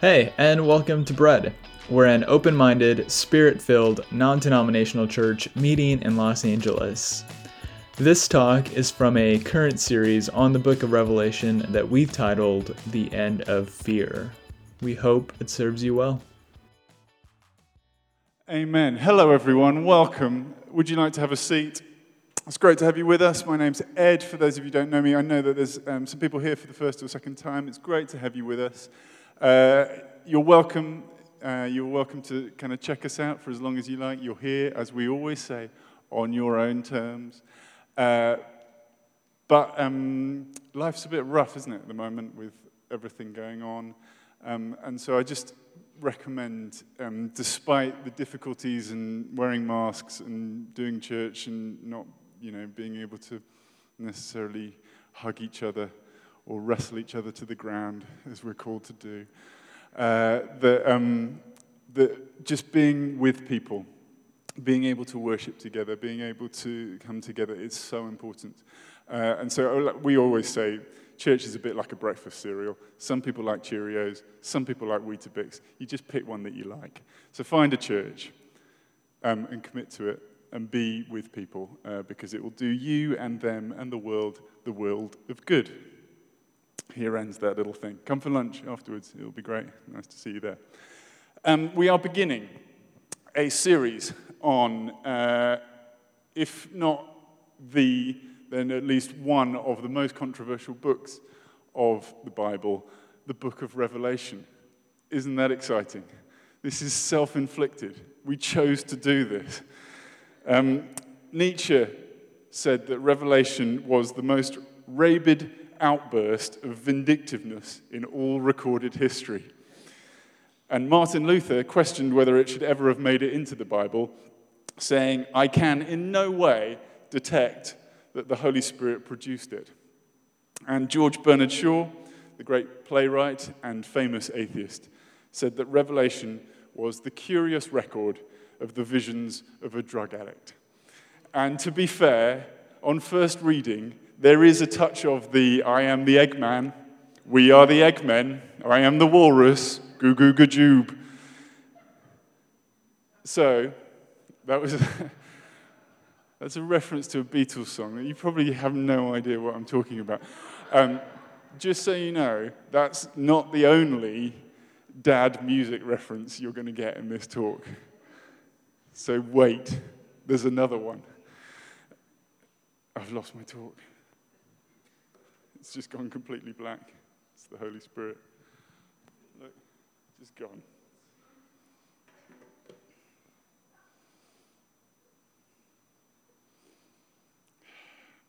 Hey, and welcome to Bread. We're an open minded, spirit filled, non denominational church meeting in Los Angeles. This talk is from a current series on the book of Revelation that we've titled The End of Fear. We hope it serves you well. Amen. Hello, everyone. Welcome. Would you like to have a seat? It's great to have you with us. My name's Ed. For those of you who don't know me, I know that there's um, some people here for the first or second time. It's great to have you with us. Uh, you're welcome. Uh, you're welcome to kind of check us out for as long as you like. You're here, as we always say, on your own terms. Uh, but um, life's a bit rough, isn't it, at the moment, with everything going on. Um, and so I just recommend, um, despite the difficulties and wearing masks and doing church and not, you know, being able to necessarily hug each other or wrestle each other to the ground, as we're called to do. Uh, that, um, that just being with people, being able to worship together, being able to come together is so important. Uh, and so we always say, church is a bit like a breakfast cereal. Some people like Cheerios, some people like Weetabix. You just pick one that you like. So find a church um, and commit to it and be with people uh, because it will do you and them and the world the world of good here ends that little thing. Come for lunch afterwards, it'll be great. Nice to see you there. Um, we are beginning a series on, uh, if not the, then at least one of the most controversial books of the Bible, the book of Revelation. Isn't that exciting? This is self inflicted. We chose to do this. Um, Nietzsche said that Revelation was the most rabid outburst of vindictiveness in all recorded history. And Martin Luther questioned whether it should ever have made it into the Bible, saying, I can in no way detect that the Holy Spirit produced it. And George Bernard Shaw, the great playwright and famous atheist, said that Revelation was the curious record of the visions of a drug addict. And to be fair, on first reading, there is a touch of the I am the Eggman, we are the Eggmen, I am the walrus, goo goo gajoob. So, that was. That's a reference to a Beatles song. You probably have no idea what I'm talking about. Um, just so you know, that's not the only dad music reference you're going to get in this talk. So wait, there's another one. I've lost my talk. It's just gone completely black. It's the Holy Spirit. Look, just gone.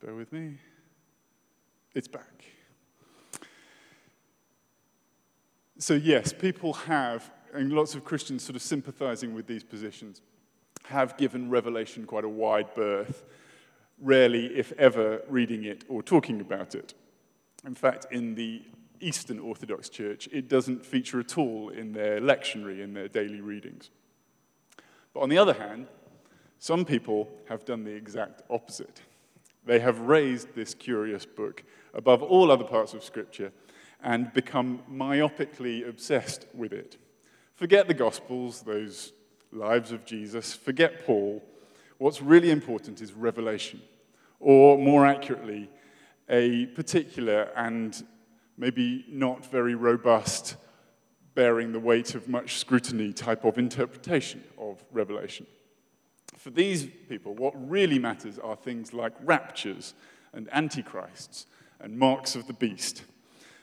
Bear with me. It's back. So, yes, people have, and lots of Christians sort of sympathizing with these positions, have given Revelation quite a wide berth, rarely, if ever, reading it or talking about it. In fact, in the Eastern Orthodox Church, it doesn't feature at all in their lectionary, in their daily readings. But on the other hand, some people have done the exact opposite. They have raised this curious book above all other parts of Scripture and become myopically obsessed with it. Forget the Gospels, those lives of Jesus, forget Paul. What's really important is revelation, or more accurately, a particular and maybe not very robust, bearing the weight of much scrutiny type of interpretation of Revelation. For these people, what really matters are things like raptures and antichrists and marks of the beast.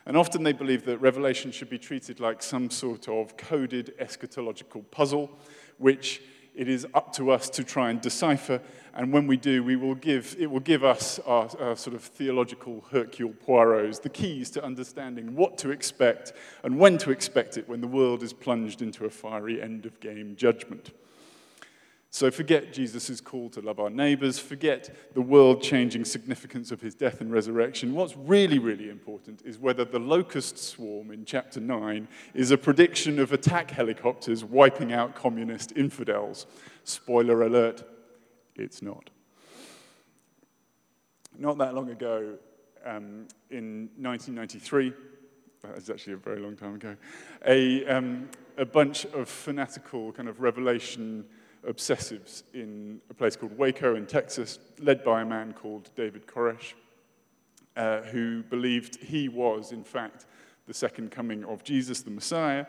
And often they believe that Revelation should be treated like some sort of coded eschatological puzzle, which it is up to us to try and decipher. And when we do, we will give, it will give us our, our, sort of theological Hercule Poirot's, the keys to understanding what to expect and when to expect it when the world is plunged into a fiery end of game judgment. So forget Jesus' call to love our neighbors, forget the world changing significance of his death and resurrection. What's really, really important is whether the locust swarm in chapter 9 is a prediction of attack helicopters wiping out communist infidels. Spoiler alert, it's not. Not that long ago, um, in 1993, that is actually a very long time ago, a, um, a bunch of fanatical kind of revelation obsessives in a place called Waco in Texas, led by a man called David Koresh, uh, who believed he was, in fact, the second coming of Jesus, the Messiah.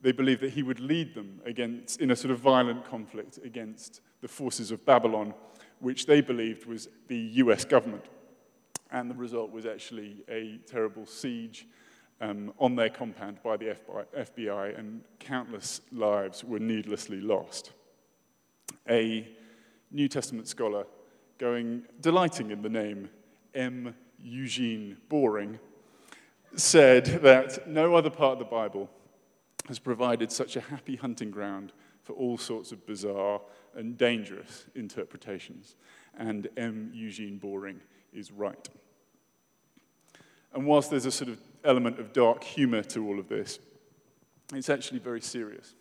They believed that he would lead them against, in a sort of violent conflict against the forces of Babylon, which they believed was the US government. And the result was actually a terrible siege um, on their compound by the FBI, and countless lives were needlessly lost. A New Testament scholar going delighting in the name M. Eugene Boring said that no other part of the Bible has provided such a happy hunting ground for all sorts of bizarre and dangerous interpretations. And M. Eugene Boring is right. And whilst there's a sort of element of dark humor to all of this, it's actually very serious.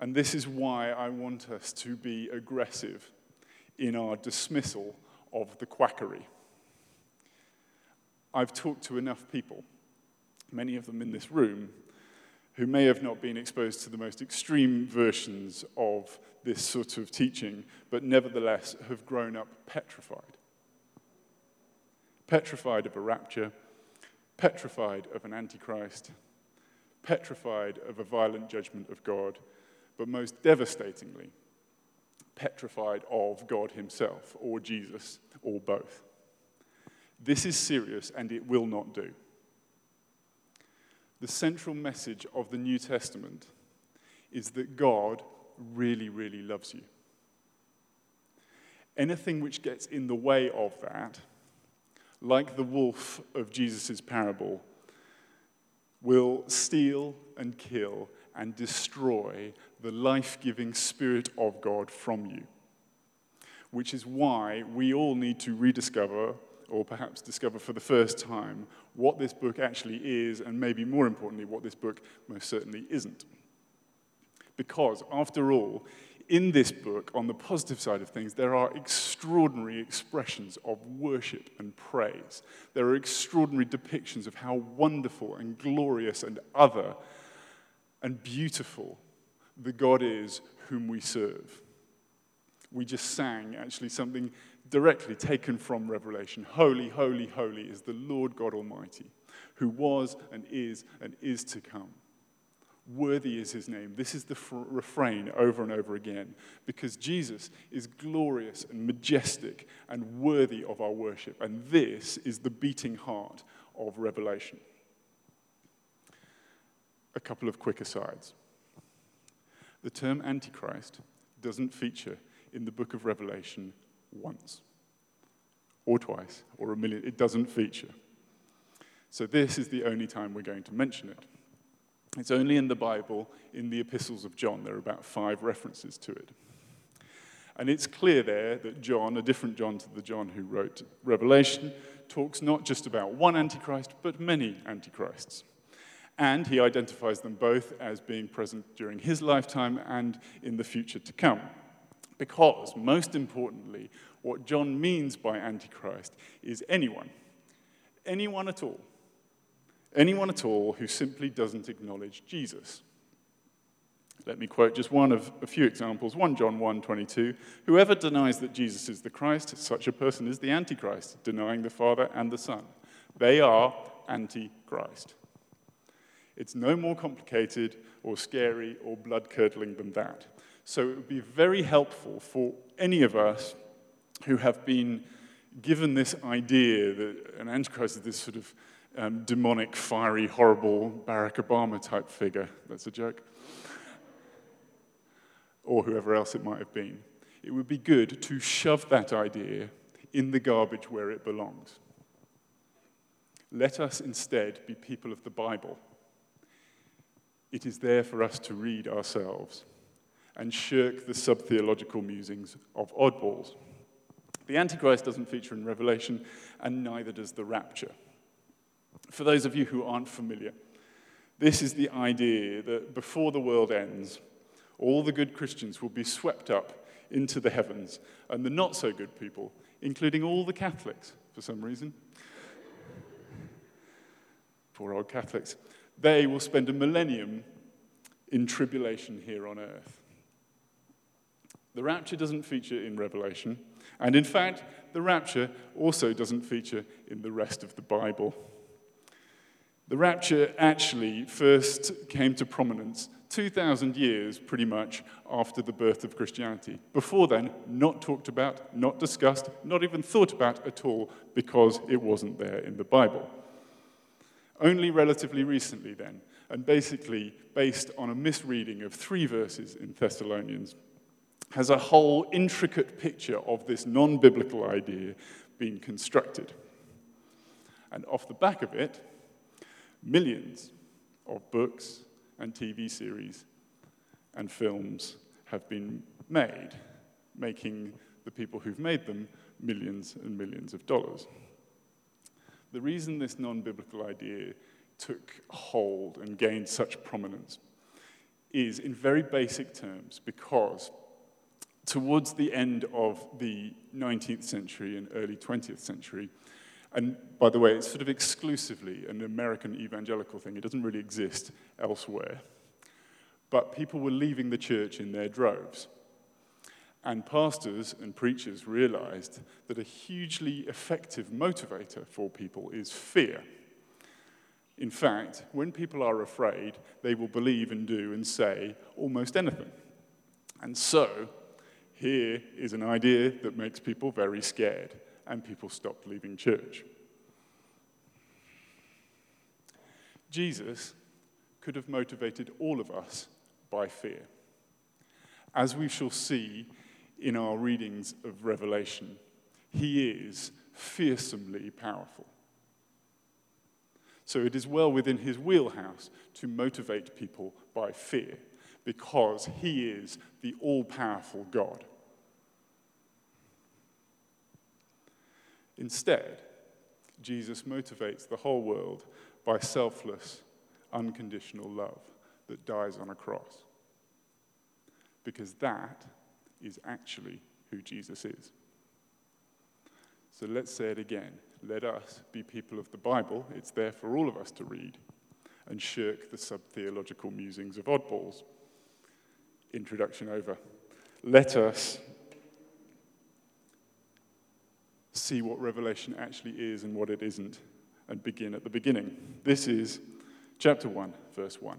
And this is why I want us to be aggressive in our dismissal of the quackery. I've talked to enough people, many of them in this room, who may have not been exposed to the most extreme versions of this sort of teaching, but nevertheless have grown up petrified. Petrified of a rapture, petrified of an antichrist, petrified of a violent judgment of God, but most devastatingly, petrified of God Himself or Jesus or both. This is serious and it will not do. The central message of the New Testament is that God really, really loves you. Anything which gets in the way of that, like the wolf of Jesus' parable, will steal and kill and destroy the life giving Spirit of God from you. Which is why we all need to rediscover, or perhaps discover for the first time, what this book actually is, and maybe more importantly, what this book most certainly isn't. Because, after all, in this book, on the positive side of things, there are extraordinary expressions of worship and praise. There are extraordinary depictions of how wonderful and glorious and other and beautiful the God is whom we serve. We just sang actually something directly taken from Revelation. Holy, holy, holy is the Lord God Almighty, who was and is and is to come. Worthy is his name. This is the refrain over and over again because Jesus is glorious and majestic and worthy of our worship. And this is the beating heart of Revelation. A couple of quick asides. The term Antichrist doesn't feature in the book of Revelation once, or twice, or a million. It doesn't feature. So, this is the only time we're going to mention it. It's only in the Bible, in the epistles of John. There are about five references to it. And it's clear there that John, a different John to the John who wrote Revelation, talks not just about one Antichrist, but many Antichrists. And he identifies them both as being present during his lifetime and in the future to come. Because, most importantly, what John means by Antichrist is anyone, anyone at all, anyone at all who simply doesn't acknowledge Jesus. Let me quote just one of a few examples. 1 John 1 22. Whoever denies that Jesus is the Christ, such a person is the Antichrist, denying the Father and the Son. They are Antichrist. It's no more complicated or scary or blood curdling than that. So it would be very helpful for any of us who have been given this idea that an Antichrist is this sort of um, demonic, fiery, horrible Barack Obama type figure. That's a joke. Or whoever else it might have been. It would be good to shove that idea in the garbage where it belongs. Let us instead be people of the Bible. It is there for us to read ourselves and shirk the sub theological musings of oddballs. The Antichrist doesn't feature in Revelation, and neither does the rapture. For those of you who aren't familiar, this is the idea that before the world ends, all the good Christians will be swept up into the heavens, and the not so good people, including all the Catholics for some reason, poor old Catholics, they will spend a millennium in tribulation here on earth. The rapture doesn't feature in Revelation, and in fact, the rapture also doesn't feature in the rest of the Bible. The rapture actually first came to prominence 2,000 years pretty much after the birth of Christianity. Before then, not talked about, not discussed, not even thought about at all because it wasn't there in the Bible. Only relatively recently, then, and basically based on a misreading of three verses in Thessalonians, has a whole intricate picture of this non biblical idea being constructed. And off the back of it, millions of books and TV series and films have been made, making the people who've made them millions and millions of dollars. The reason this non biblical idea took hold and gained such prominence is, in very basic terms, because towards the end of the 19th century and early 20th century, and by the way, it's sort of exclusively an American evangelical thing, it doesn't really exist elsewhere. But people were leaving the church in their droves. And pastors and preachers realized that a hugely effective motivator for people is fear. In fact, when people are afraid, they will believe and do and say almost anything. And so, here is an idea that makes people very scared, and people stop leaving church. Jesus could have motivated all of us by fear. As we shall see in our readings of Revelation, he is fearsomely powerful. So it is well within his wheelhouse to motivate people by fear because he is the all powerful God. Instead, Jesus motivates the whole world by selfless, unconditional love that dies on a cross. Because that is actually who Jesus is. So let's say it again. Let us be people of the Bible. It's there for all of us to read and shirk the sub theological musings of oddballs. Introduction over. Let us see what Revelation actually is and what it isn't and begin at the beginning. This is chapter 1, verse 1.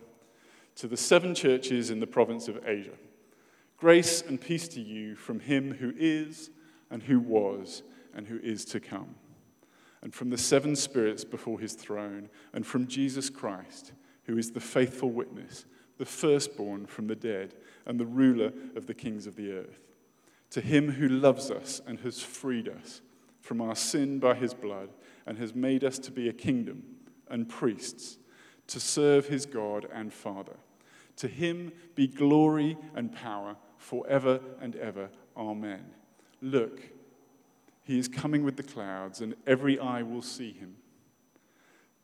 to the seven churches in the province of Asia, grace and peace to you from him who is, and who was, and who is to come and from the seven spirits before his throne, and from Jesus Christ, who is the faithful witness, the firstborn from the dead, and the ruler of the kings of the earth. To him who loves us and has freed us from our sin by his blood, and has made us to be a kingdom and priests, to serve his God and Father. To him be glory and power forever and ever. Amen. Look, he is coming with the clouds, and every eye will see him.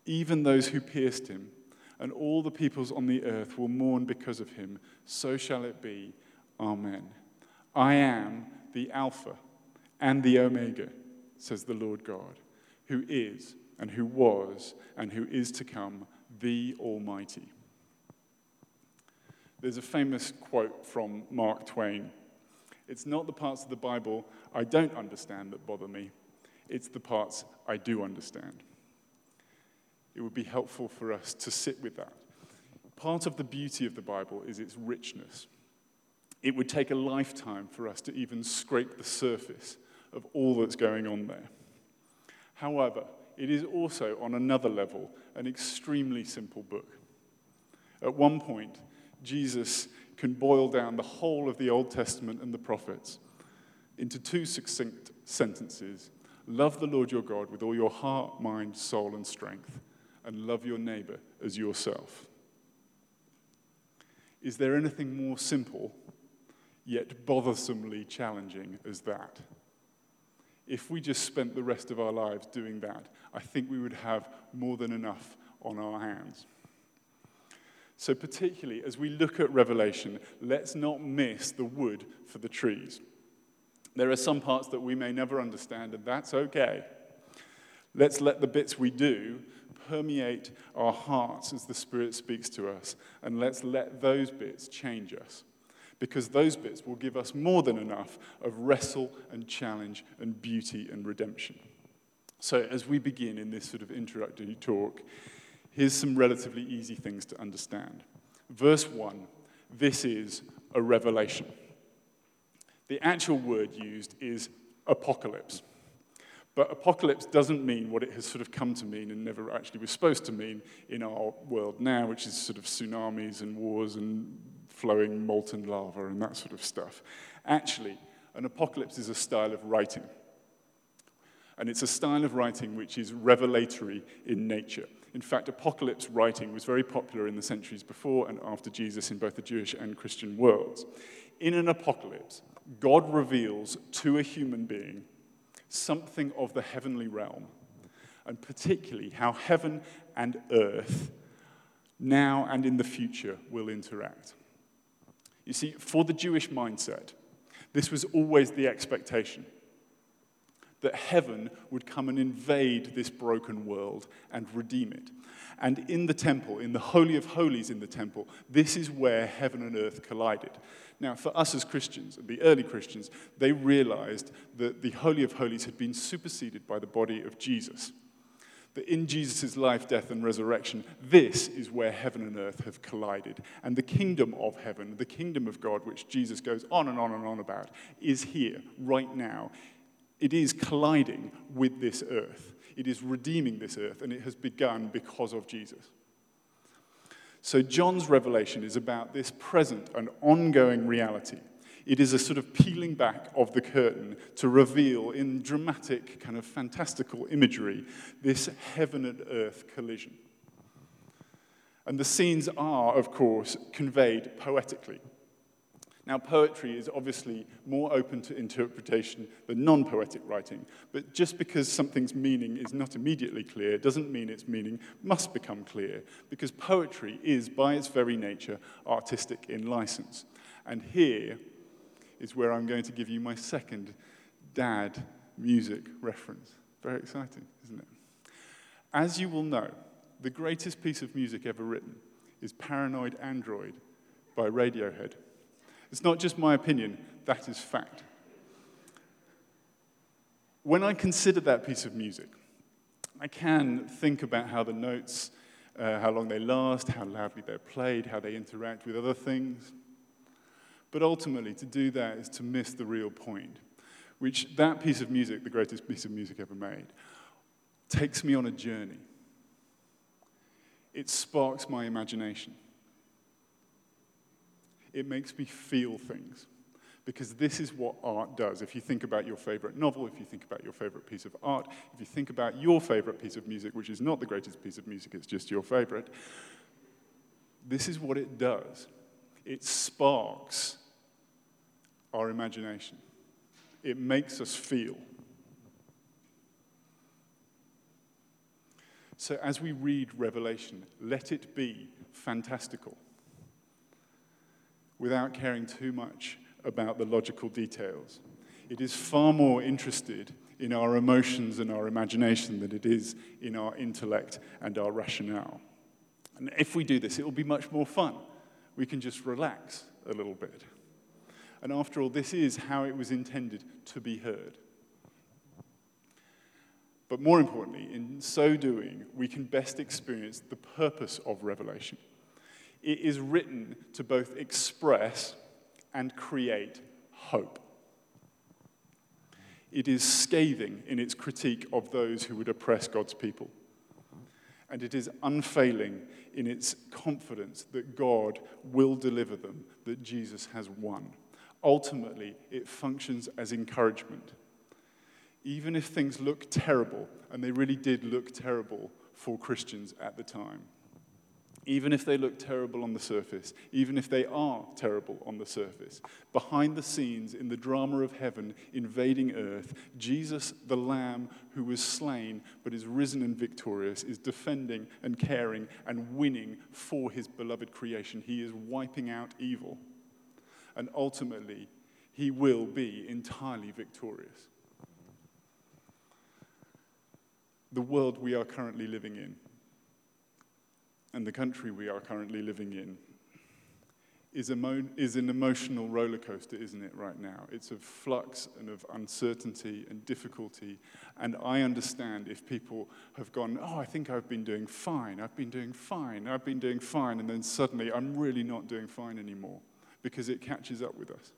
Even those who pierced him, and all the peoples on the earth will mourn because of him. So shall it be. Amen. I am the Alpha and the Omega, says the Lord God, who is, and who was, and who is to come, the Almighty. There's a famous quote from Mark Twain it's not the parts of the Bible I don't understand that bother me, it's the parts I do understand. It would be helpful for us to sit with that. Part of the beauty of the Bible is its richness. It would take a lifetime for us to even scrape the surface of all that's going on there. However, it is also, on another level, an extremely simple book. At one point, Jesus can boil down the whole of the Old Testament and the prophets into two succinct sentences Love the Lord your God with all your heart, mind, soul, and strength, and love your neighbor as yourself. Is there anything more simple, yet bothersomely challenging as that? If we just spent the rest of our lives doing that, I think we would have more than enough on our hands. So, particularly as we look at Revelation, let's not miss the wood for the trees. There are some parts that we may never understand, and that's okay. Let's let the bits we do permeate our hearts as the Spirit speaks to us, and let's let those bits change us. Because those bits will give us more than enough of wrestle and challenge and beauty and redemption. So, as we begin in this sort of introductory talk, here's some relatively easy things to understand. Verse 1 this is a revelation. The actual word used is apocalypse. But apocalypse doesn't mean what it has sort of come to mean and never actually was supposed to mean in our world now, which is sort of tsunamis and wars and flowing molten lava and that sort of stuff. Actually, an apocalypse is a style of writing. And it's a style of writing which is revelatory in nature. In fact, apocalypse writing was very popular in the centuries before and after Jesus in both the Jewish and Christian worlds. In an apocalypse, God reveals to a human being something of the heavenly realm, and particularly how heaven and earth, now and in the future, will interact. You see, for the Jewish mindset, this was always the expectation that heaven would come and invade this broken world and redeem it. And in the temple, in the Holy of Holies in the temple, this is where heaven and earth collided. Now, for us as Christians, the early Christians, they realized that the Holy of Holies had been superseded by the body of Jesus. That in Jesus' life, death, and resurrection, this is where heaven and earth have collided. And the kingdom of heaven, the kingdom of God, which Jesus goes on and on and on about, is here, right now. It is colliding with this earth. It is redeeming this earth, and it has begun because of Jesus. So, John's revelation is about this present and ongoing reality. It is a sort of peeling back of the curtain to reveal, in dramatic, kind of fantastical imagery, this heaven and earth collision. And the scenes are, of course, conveyed poetically. Now, poetry is obviously more open to interpretation than non poetic writing, but just because something's meaning is not immediately clear doesn't mean its meaning must become clear, because poetry is, by its very nature, artistic in license. And here is where I'm going to give you my second dad music reference. Very exciting, isn't it? As you will know, the greatest piece of music ever written is Paranoid Android by Radiohead. It's not just my opinion, that is fact. When I consider that piece of music, I can think about how the notes, uh, how long they last, how loudly they're played, how they interact with other things. But ultimately, to do that is to miss the real point, which that piece of music, the greatest piece of music ever made, takes me on a journey. It sparks my imagination it makes me feel things. Because this is what art does. If you think about your favorite novel, if you think about your favorite piece of art, if you think about your favorite piece of music, which is not the greatest piece of music, it's just your favorite, this is what it does it sparks our imagination, it makes us feel. So, as we read Revelation, let it be fantastical without caring too much about the logical details. It is far more interested in our emotions and our imagination than it is in our intellect and our rationale. And if we do this, it will be much more fun. We can just relax a little bit. And after all, this is how it was intended to be heard. But more importantly, in so doing, we can best experience the purpose of Revelation it is written to both express and create hope. It is scathing in its critique of those who would oppress God's people. And it is unfailing in its confidence that God will deliver them, that Jesus has won. Ultimately, it functions as encouragement. Even if things look terrible, and they really did look terrible for Christians at the time. Even if they look terrible on the surface, even if they are terrible on the surface, behind the scenes in the drama of heaven invading earth, Jesus, the Lamb who was slain but is risen and victorious, is defending and caring and winning for his beloved creation. He is wiping out evil. And ultimately, he will be entirely victorious. The world we are currently living in and the country we are currently living in is, emo- is an emotional roller coaster, isn't it, right now? It's of flux and of uncertainty and difficulty. And I understand if people have gone, Oh, I think I've been doing fine, I've been doing fine, I've been doing fine, and then suddenly I'm really not doing fine anymore because it catches up with us.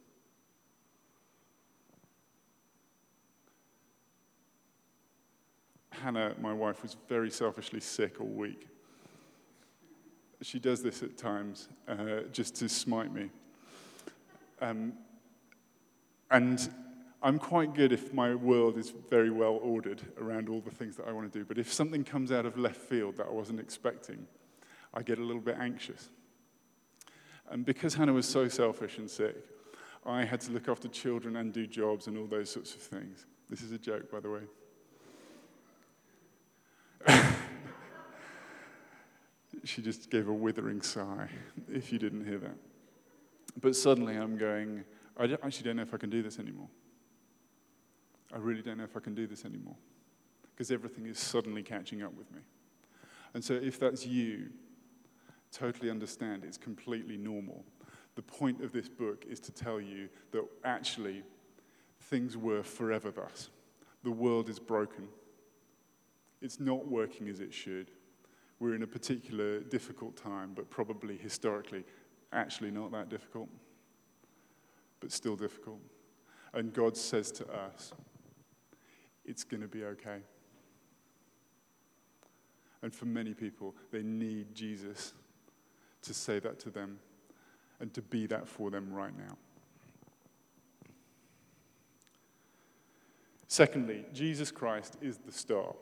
Hannah, my wife, was very selfishly sick all week. She does this at times uh, just to smite me. Um, and I'm quite good if my world is very well ordered around all the things that I want to do. But if something comes out of left field that I wasn't expecting, I get a little bit anxious. And because Hannah was so selfish and sick, I had to look after children and do jobs and all those sorts of things. This is a joke, by the way. she just gave a withering sigh, if you didn't hear that. But suddenly I'm going, I actually don't know if I can do this anymore. I really don't know if I can do this anymore. Because everything is suddenly catching up with me. And so if that's you, totally understand it's completely normal. The point of this book is to tell you that actually things were forever thus. The world is broken. It's not working as it should. We're in a particular difficult time, but probably historically, actually not that difficult, but still difficult. And God says to us, it's going to be okay. And for many people, they need Jesus to say that to them and to be that for them right now. Secondly, Jesus Christ is the star.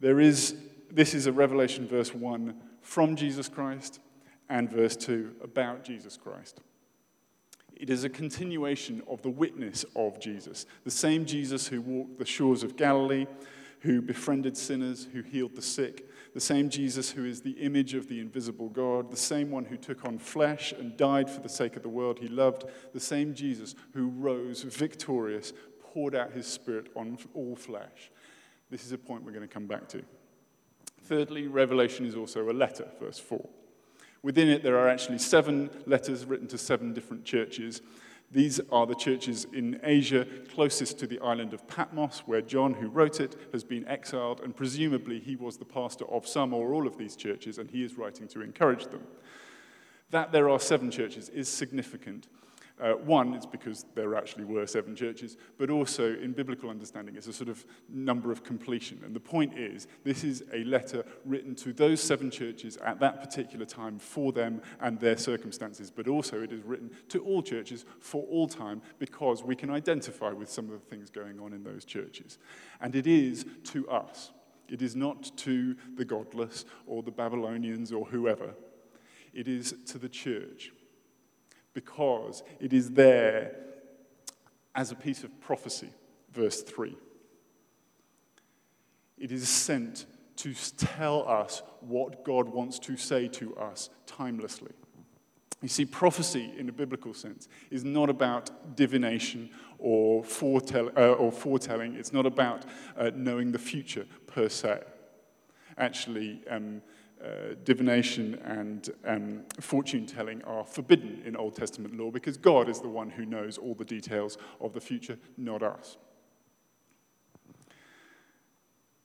There is, this is a Revelation verse 1 from Jesus Christ and verse 2 about Jesus Christ. It is a continuation of the witness of Jesus, the same Jesus who walked the shores of Galilee, who befriended sinners, who healed the sick, the same Jesus who is the image of the invisible God, the same one who took on flesh and died for the sake of the world he loved, the same Jesus who rose victorious, poured out his spirit on all flesh. This is a point we're going to come back to. Thirdly, Revelation is also a letter, verse 4. Within it, there are actually seven letters written to seven different churches these are the churches in Asia closest to the island of Patmos, where John, who wrote it, has been exiled, and presumably he was the pastor of some or all of these churches, and he is writing to encourage them. That there are seven churches is significant uh, one, it's because there actually were seven churches, but also in biblical understanding, it's a sort of number of completion. And the point is, this is a letter written to those seven churches at that particular time for them and their circumstances, but also it is written to all churches for all time because we can identify with some of the things going on in those churches. And it is to us. It is not to the godless or the Babylonians or whoever. It is to the church because it is there as a piece of prophecy, verse 3. It is sent to tell us what God wants to say to us timelessly. You see, prophecy in a biblical sense is not about divination or, foretell, uh, or foretelling. It's not about uh, knowing the future per se. Actually, um, uh, divination and um, fortune telling are forbidden in Old Testament law because God is the one who knows all the details of the future, not us.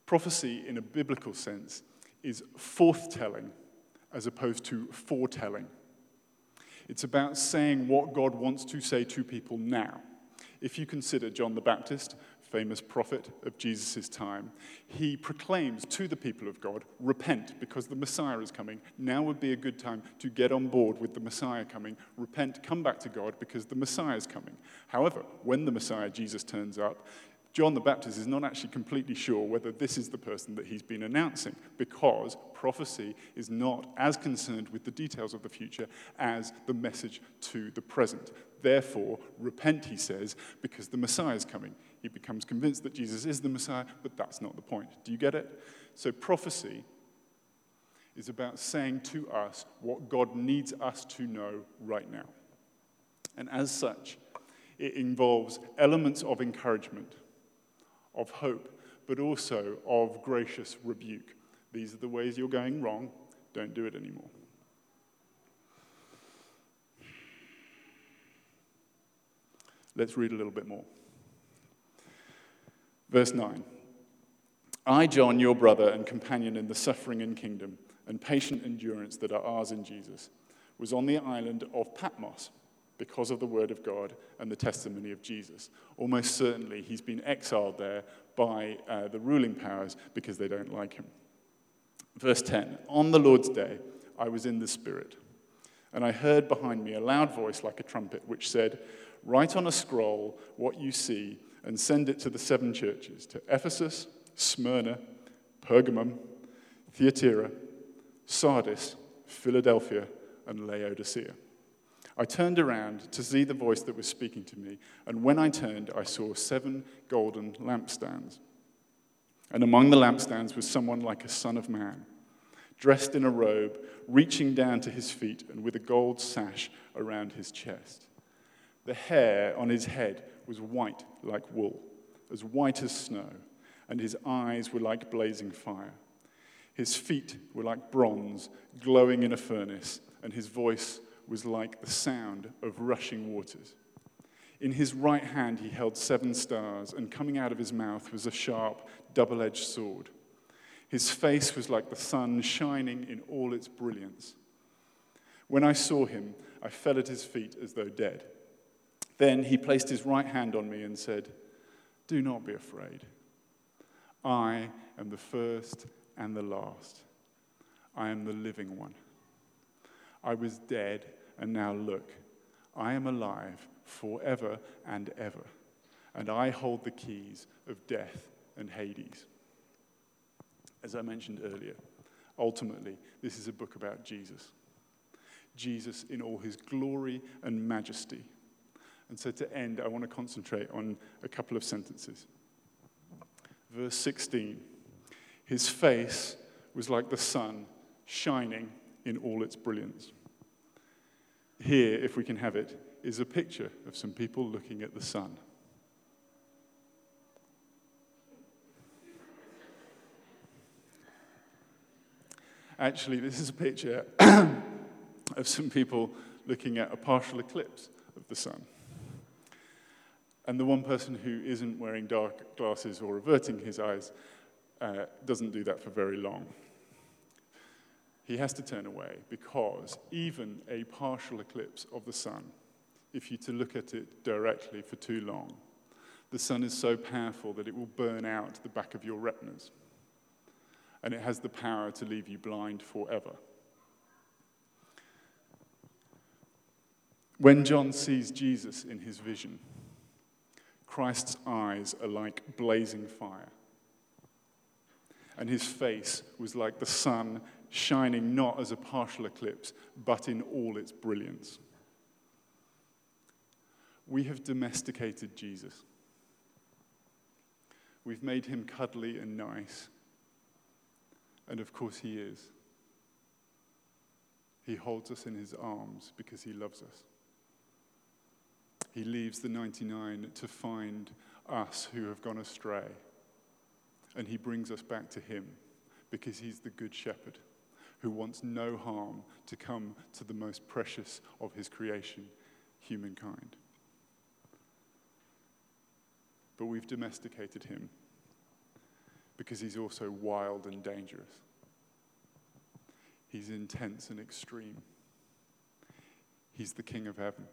Prophecy, in a biblical sense, is forthtelling as opposed to foretelling. It's about saying what God wants to say to people now. If you consider John the Baptist, famous prophet of Jesus' time, he proclaims to the people of God, Repent, because the Messiah is coming. Now would be a good time to get on board with the Messiah coming. Repent, come back to God, because the Messiah is coming. However, when the Messiah, Jesus, turns up, John the Baptist is not actually completely sure whether this is the person that he's been announcing because prophecy is not as concerned with the details of the future as the message to the present. Therefore, repent, he says, because the Messiah is coming. He becomes convinced that Jesus is the Messiah, but that's not the point. Do you get it? So, prophecy is about saying to us what God needs us to know right now. And as such, it involves elements of encouragement of hope, but also of gracious rebuke. These are the ways you're going wrong. Don't do it anymore. Let's read a little bit more. Verse 9 I, John, your brother and companion in the suffering and kingdom and patient endurance that are ours in Jesus, was on the island of Patmos because of the word of God and the testimony of Jesus. Almost certainly, he's been exiled there by uh, the ruling powers because they don't like him. Verse 10 On the Lord's day, I was in the Spirit, and I heard behind me a loud voice like a trumpet, which said, Write on a scroll what you see and send it to the seven churches to Ephesus, Smyrna, Pergamum, Thyatira, Sardis, Philadelphia, and Laodicea. I turned around to see the voice that was speaking to me, and when I turned, I saw seven golden lampstands. And among the lampstands was someone like a son of man, dressed in a robe, reaching down to his feet, and with a gold sash around his chest. The hair on his head was white like wool, as white as snow, and his eyes were like blazing fire. His feet were like bronze glowing in a furnace, and his voice was like the sound of rushing waters. In his right hand he held seven stars, and coming out of his mouth was a sharp, double edged sword. His face was like the sun shining in all its brilliance. When I saw him, I fell at his feet as though dead. Then he placed his right hand on me and said, Do not be afraid. I am the first and the last. I am the living one. I was dead and now look, I am alive forever and ever, and I hold the keys of death and Hades. As I mentioned earlier, ultimately, this is a book about Jesus. Jesus in all his glory and majesty. And so to end, I want to concentrate on a couple of sentences. Verse 16 His face was like the sun shining in all its brilliance. Here, if we can have it, is a picture of some people looking at the sun. Actually, this is a picture of some people looking at a partial eclipse of the sun. And the one person who isn't wearing dark glasses or averting his eyes uh, doesn't do that for very long he has to turn away because even a partial eclipse of the sun, if you to look at it directly for too long, the sun is so powerful that it will burn out the back of your retinas. And it has the power to leave you blind forever. When John sees Jesus in his vision, Christ's eyes are like blazing fire. And his face was like the sun shining not as a partial eclipse, but in all its brilliance. We have domesticated Jesus. We've made him cuddly and nice. And of course, he is. He holds us in his arms because he loves us. He leaves the 99 to find us who have gone astray. And he brings us back to him because he's the good shepherd who wants no harm to come to the most precious of his creation, humankind. But we've domesticated him because he's also wild and dangerous. He's intense and extreme. He's the King of heaven.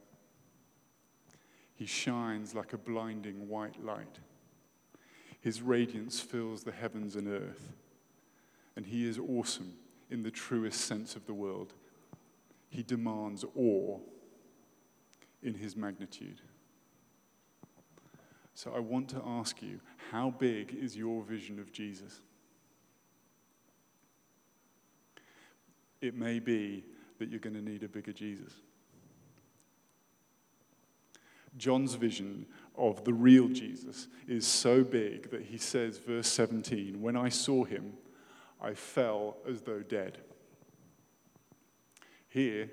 He shines like a blinding white light. His radiance fills the heavens and earth. And he is awesome in the truest sense of the word. He demands awe in his magnitude. So I want to ask you how big is your vision of Jesus? It may be that you're going to need a bigger Jesus. John's vision of the real Jesus is so big that he says, verse 17, When I saw him, I fell as though dead. Here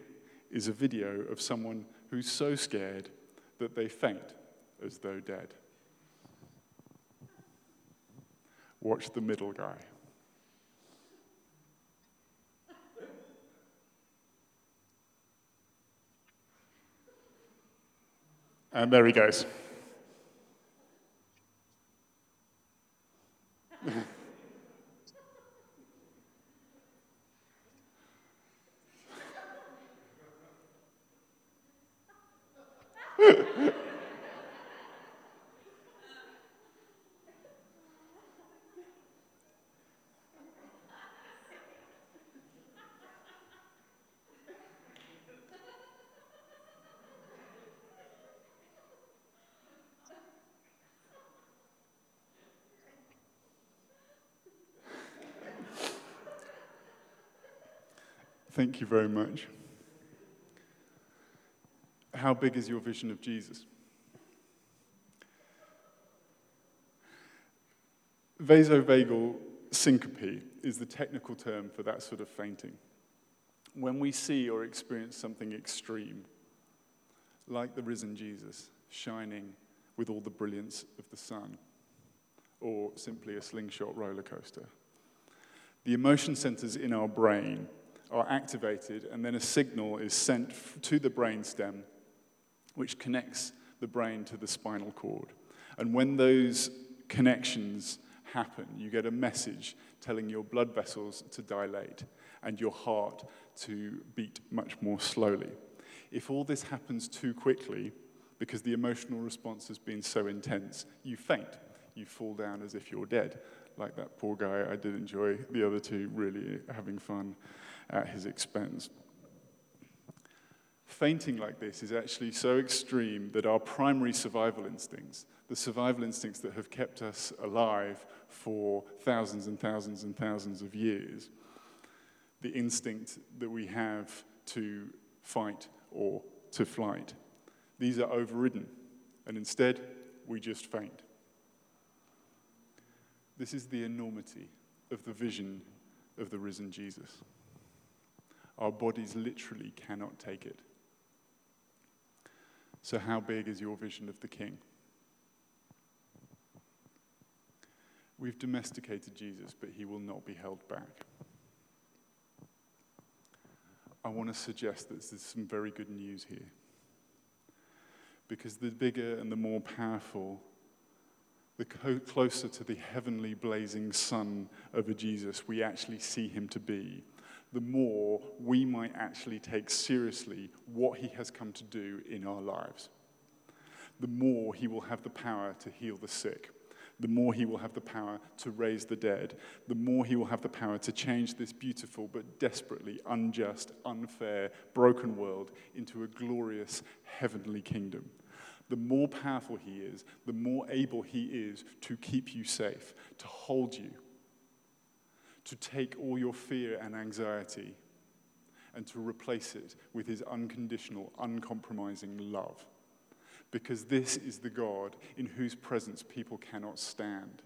is a video of someone who's so scared that they faint as though dead. Watch the middle guy. And there he goes. Thank you very much. How big is your vision of Jesus? Vasovagal syncope is the technical term for that sort of fainting. When we see or experience something extreme, like the risen Jesus shining with all the brilliance of the sun, or simply a slingshot roller coaster, the emotion centers in our brain are activated, and then a signal is sent to the brainstem, which connects the brain to the spinal cord. And when those connections happen, you get a message telling your blood vessels to dilate and your heart to beat much more slowly. If all this happens too quickly, because the emotional response has been so intense, you faint. You fall down as if you're dead, like that poor guy. I did enjoy the other two really having fun at his expense. Fainting like this is actually so extreme that our primary survival instincts, the survival instincts that have kept us alive for thousands and thousands and thousands of years, the instinct that we have to fight or to flight, these are overridden, and instead we just faint. This is the enormity of the vision of the risen Jesus. Our bodies literally cannot take it. So, how big is your vision of the king? We've domesticated Jesus, but he will not be held back. I want to suggest that there's some very good news here. Because the bigger and the more powerful, the closer to the heavenly blazing sun of a Jesus we actually see him to be, the more we might actually take seriously what he has come to do in our lives. The more he will have the power to heal the sick. The more he will have the power to raise the dead. The more he will have the power to change this beautiful but desperately unjust, unfair, broken world into a glorious heavenly kingdom the more powerful he is, the more able he is to keep you safe, to hold you, to take all your fear and anxiety and to replace it with his unconditional, uncompromising love. Because this is the God in whose presence people cannot stand.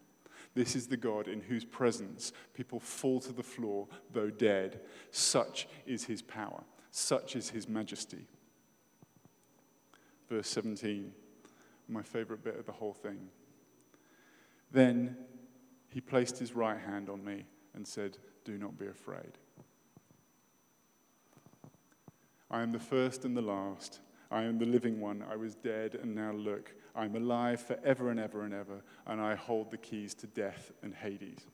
This is the God in whose presence people fall to the floor, though dead. Such is his power, such is his majesty. Verse 17, my favorite bit of the whole thing. Then he placed his right hand on me and said, Do not be afraid. I am the first and the last. I am the living one. I was dead, and now look, I am alive forever and ever and ever, and I hold the keys to death and Hades.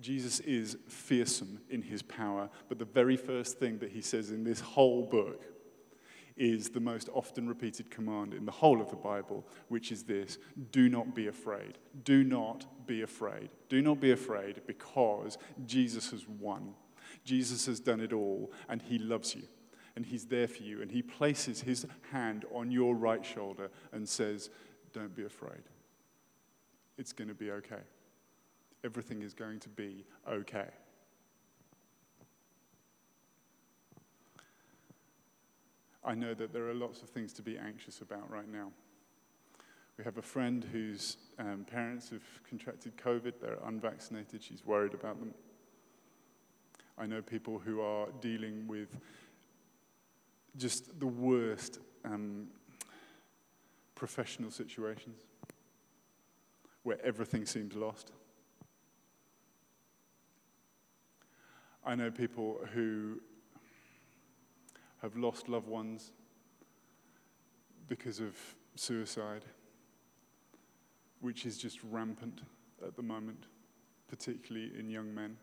Jesus is fearsome in his power, but the very first thing that he says in this whole book is the most often repeated command in the whole of the Bible, which is this do not be afraid. Do not be afraid. Do not be afraid because Jesus has won. Jesus has done it all and he loves you. and He's there for you, and He places His hand on your right shoulder and says, Don't be afraid. It's going to be okay. Everything is going to be okay. I know that there are lots of things to be anxious about right now. We have a friend whose um, parents have contracted COVID. They're unvaccinated. She's worried about them. I know people who are dealing with just the worst um, professional situations where everything seems lost. I know people who have lost loved ones because of suicide, which is just rampant at the moment, particularly in young men.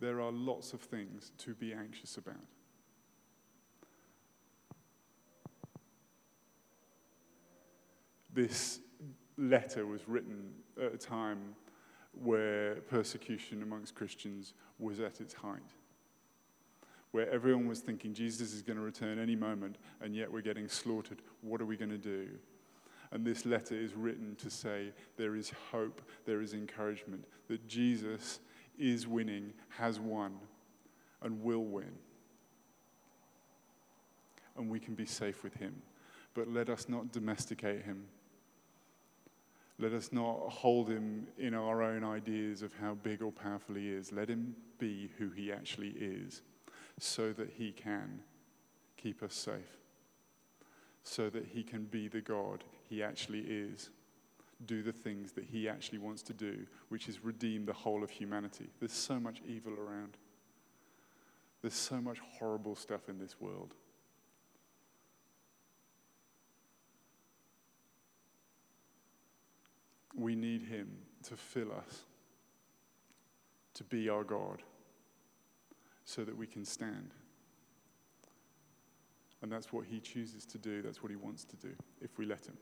There are lots of things to be anxious about. This letter was written at a time where persecution amongst Christians was at its height, where everyone was thinking Jesus is going to return any moment, and yet we're getting slaughtered. What are we going to do? And this letter is written to say there is hope, there is encouragement, that Jesus is winning, has won, and will win. And we can be safe with him. But let us not domesticate him. Let us not hold him in our own ideas of how big or powerful he is. Let him be who he actually is so that he can keep us safe, so that he can be the God he actually is do the things that he actually wants to do, which is redeem the whole of humanity. There's so much evil around, there's so much horrible stuff in this world. We need him to fill us, to be our God, so that we can stand. And that's what he chooses to do, that's what he wants to do, if we let him.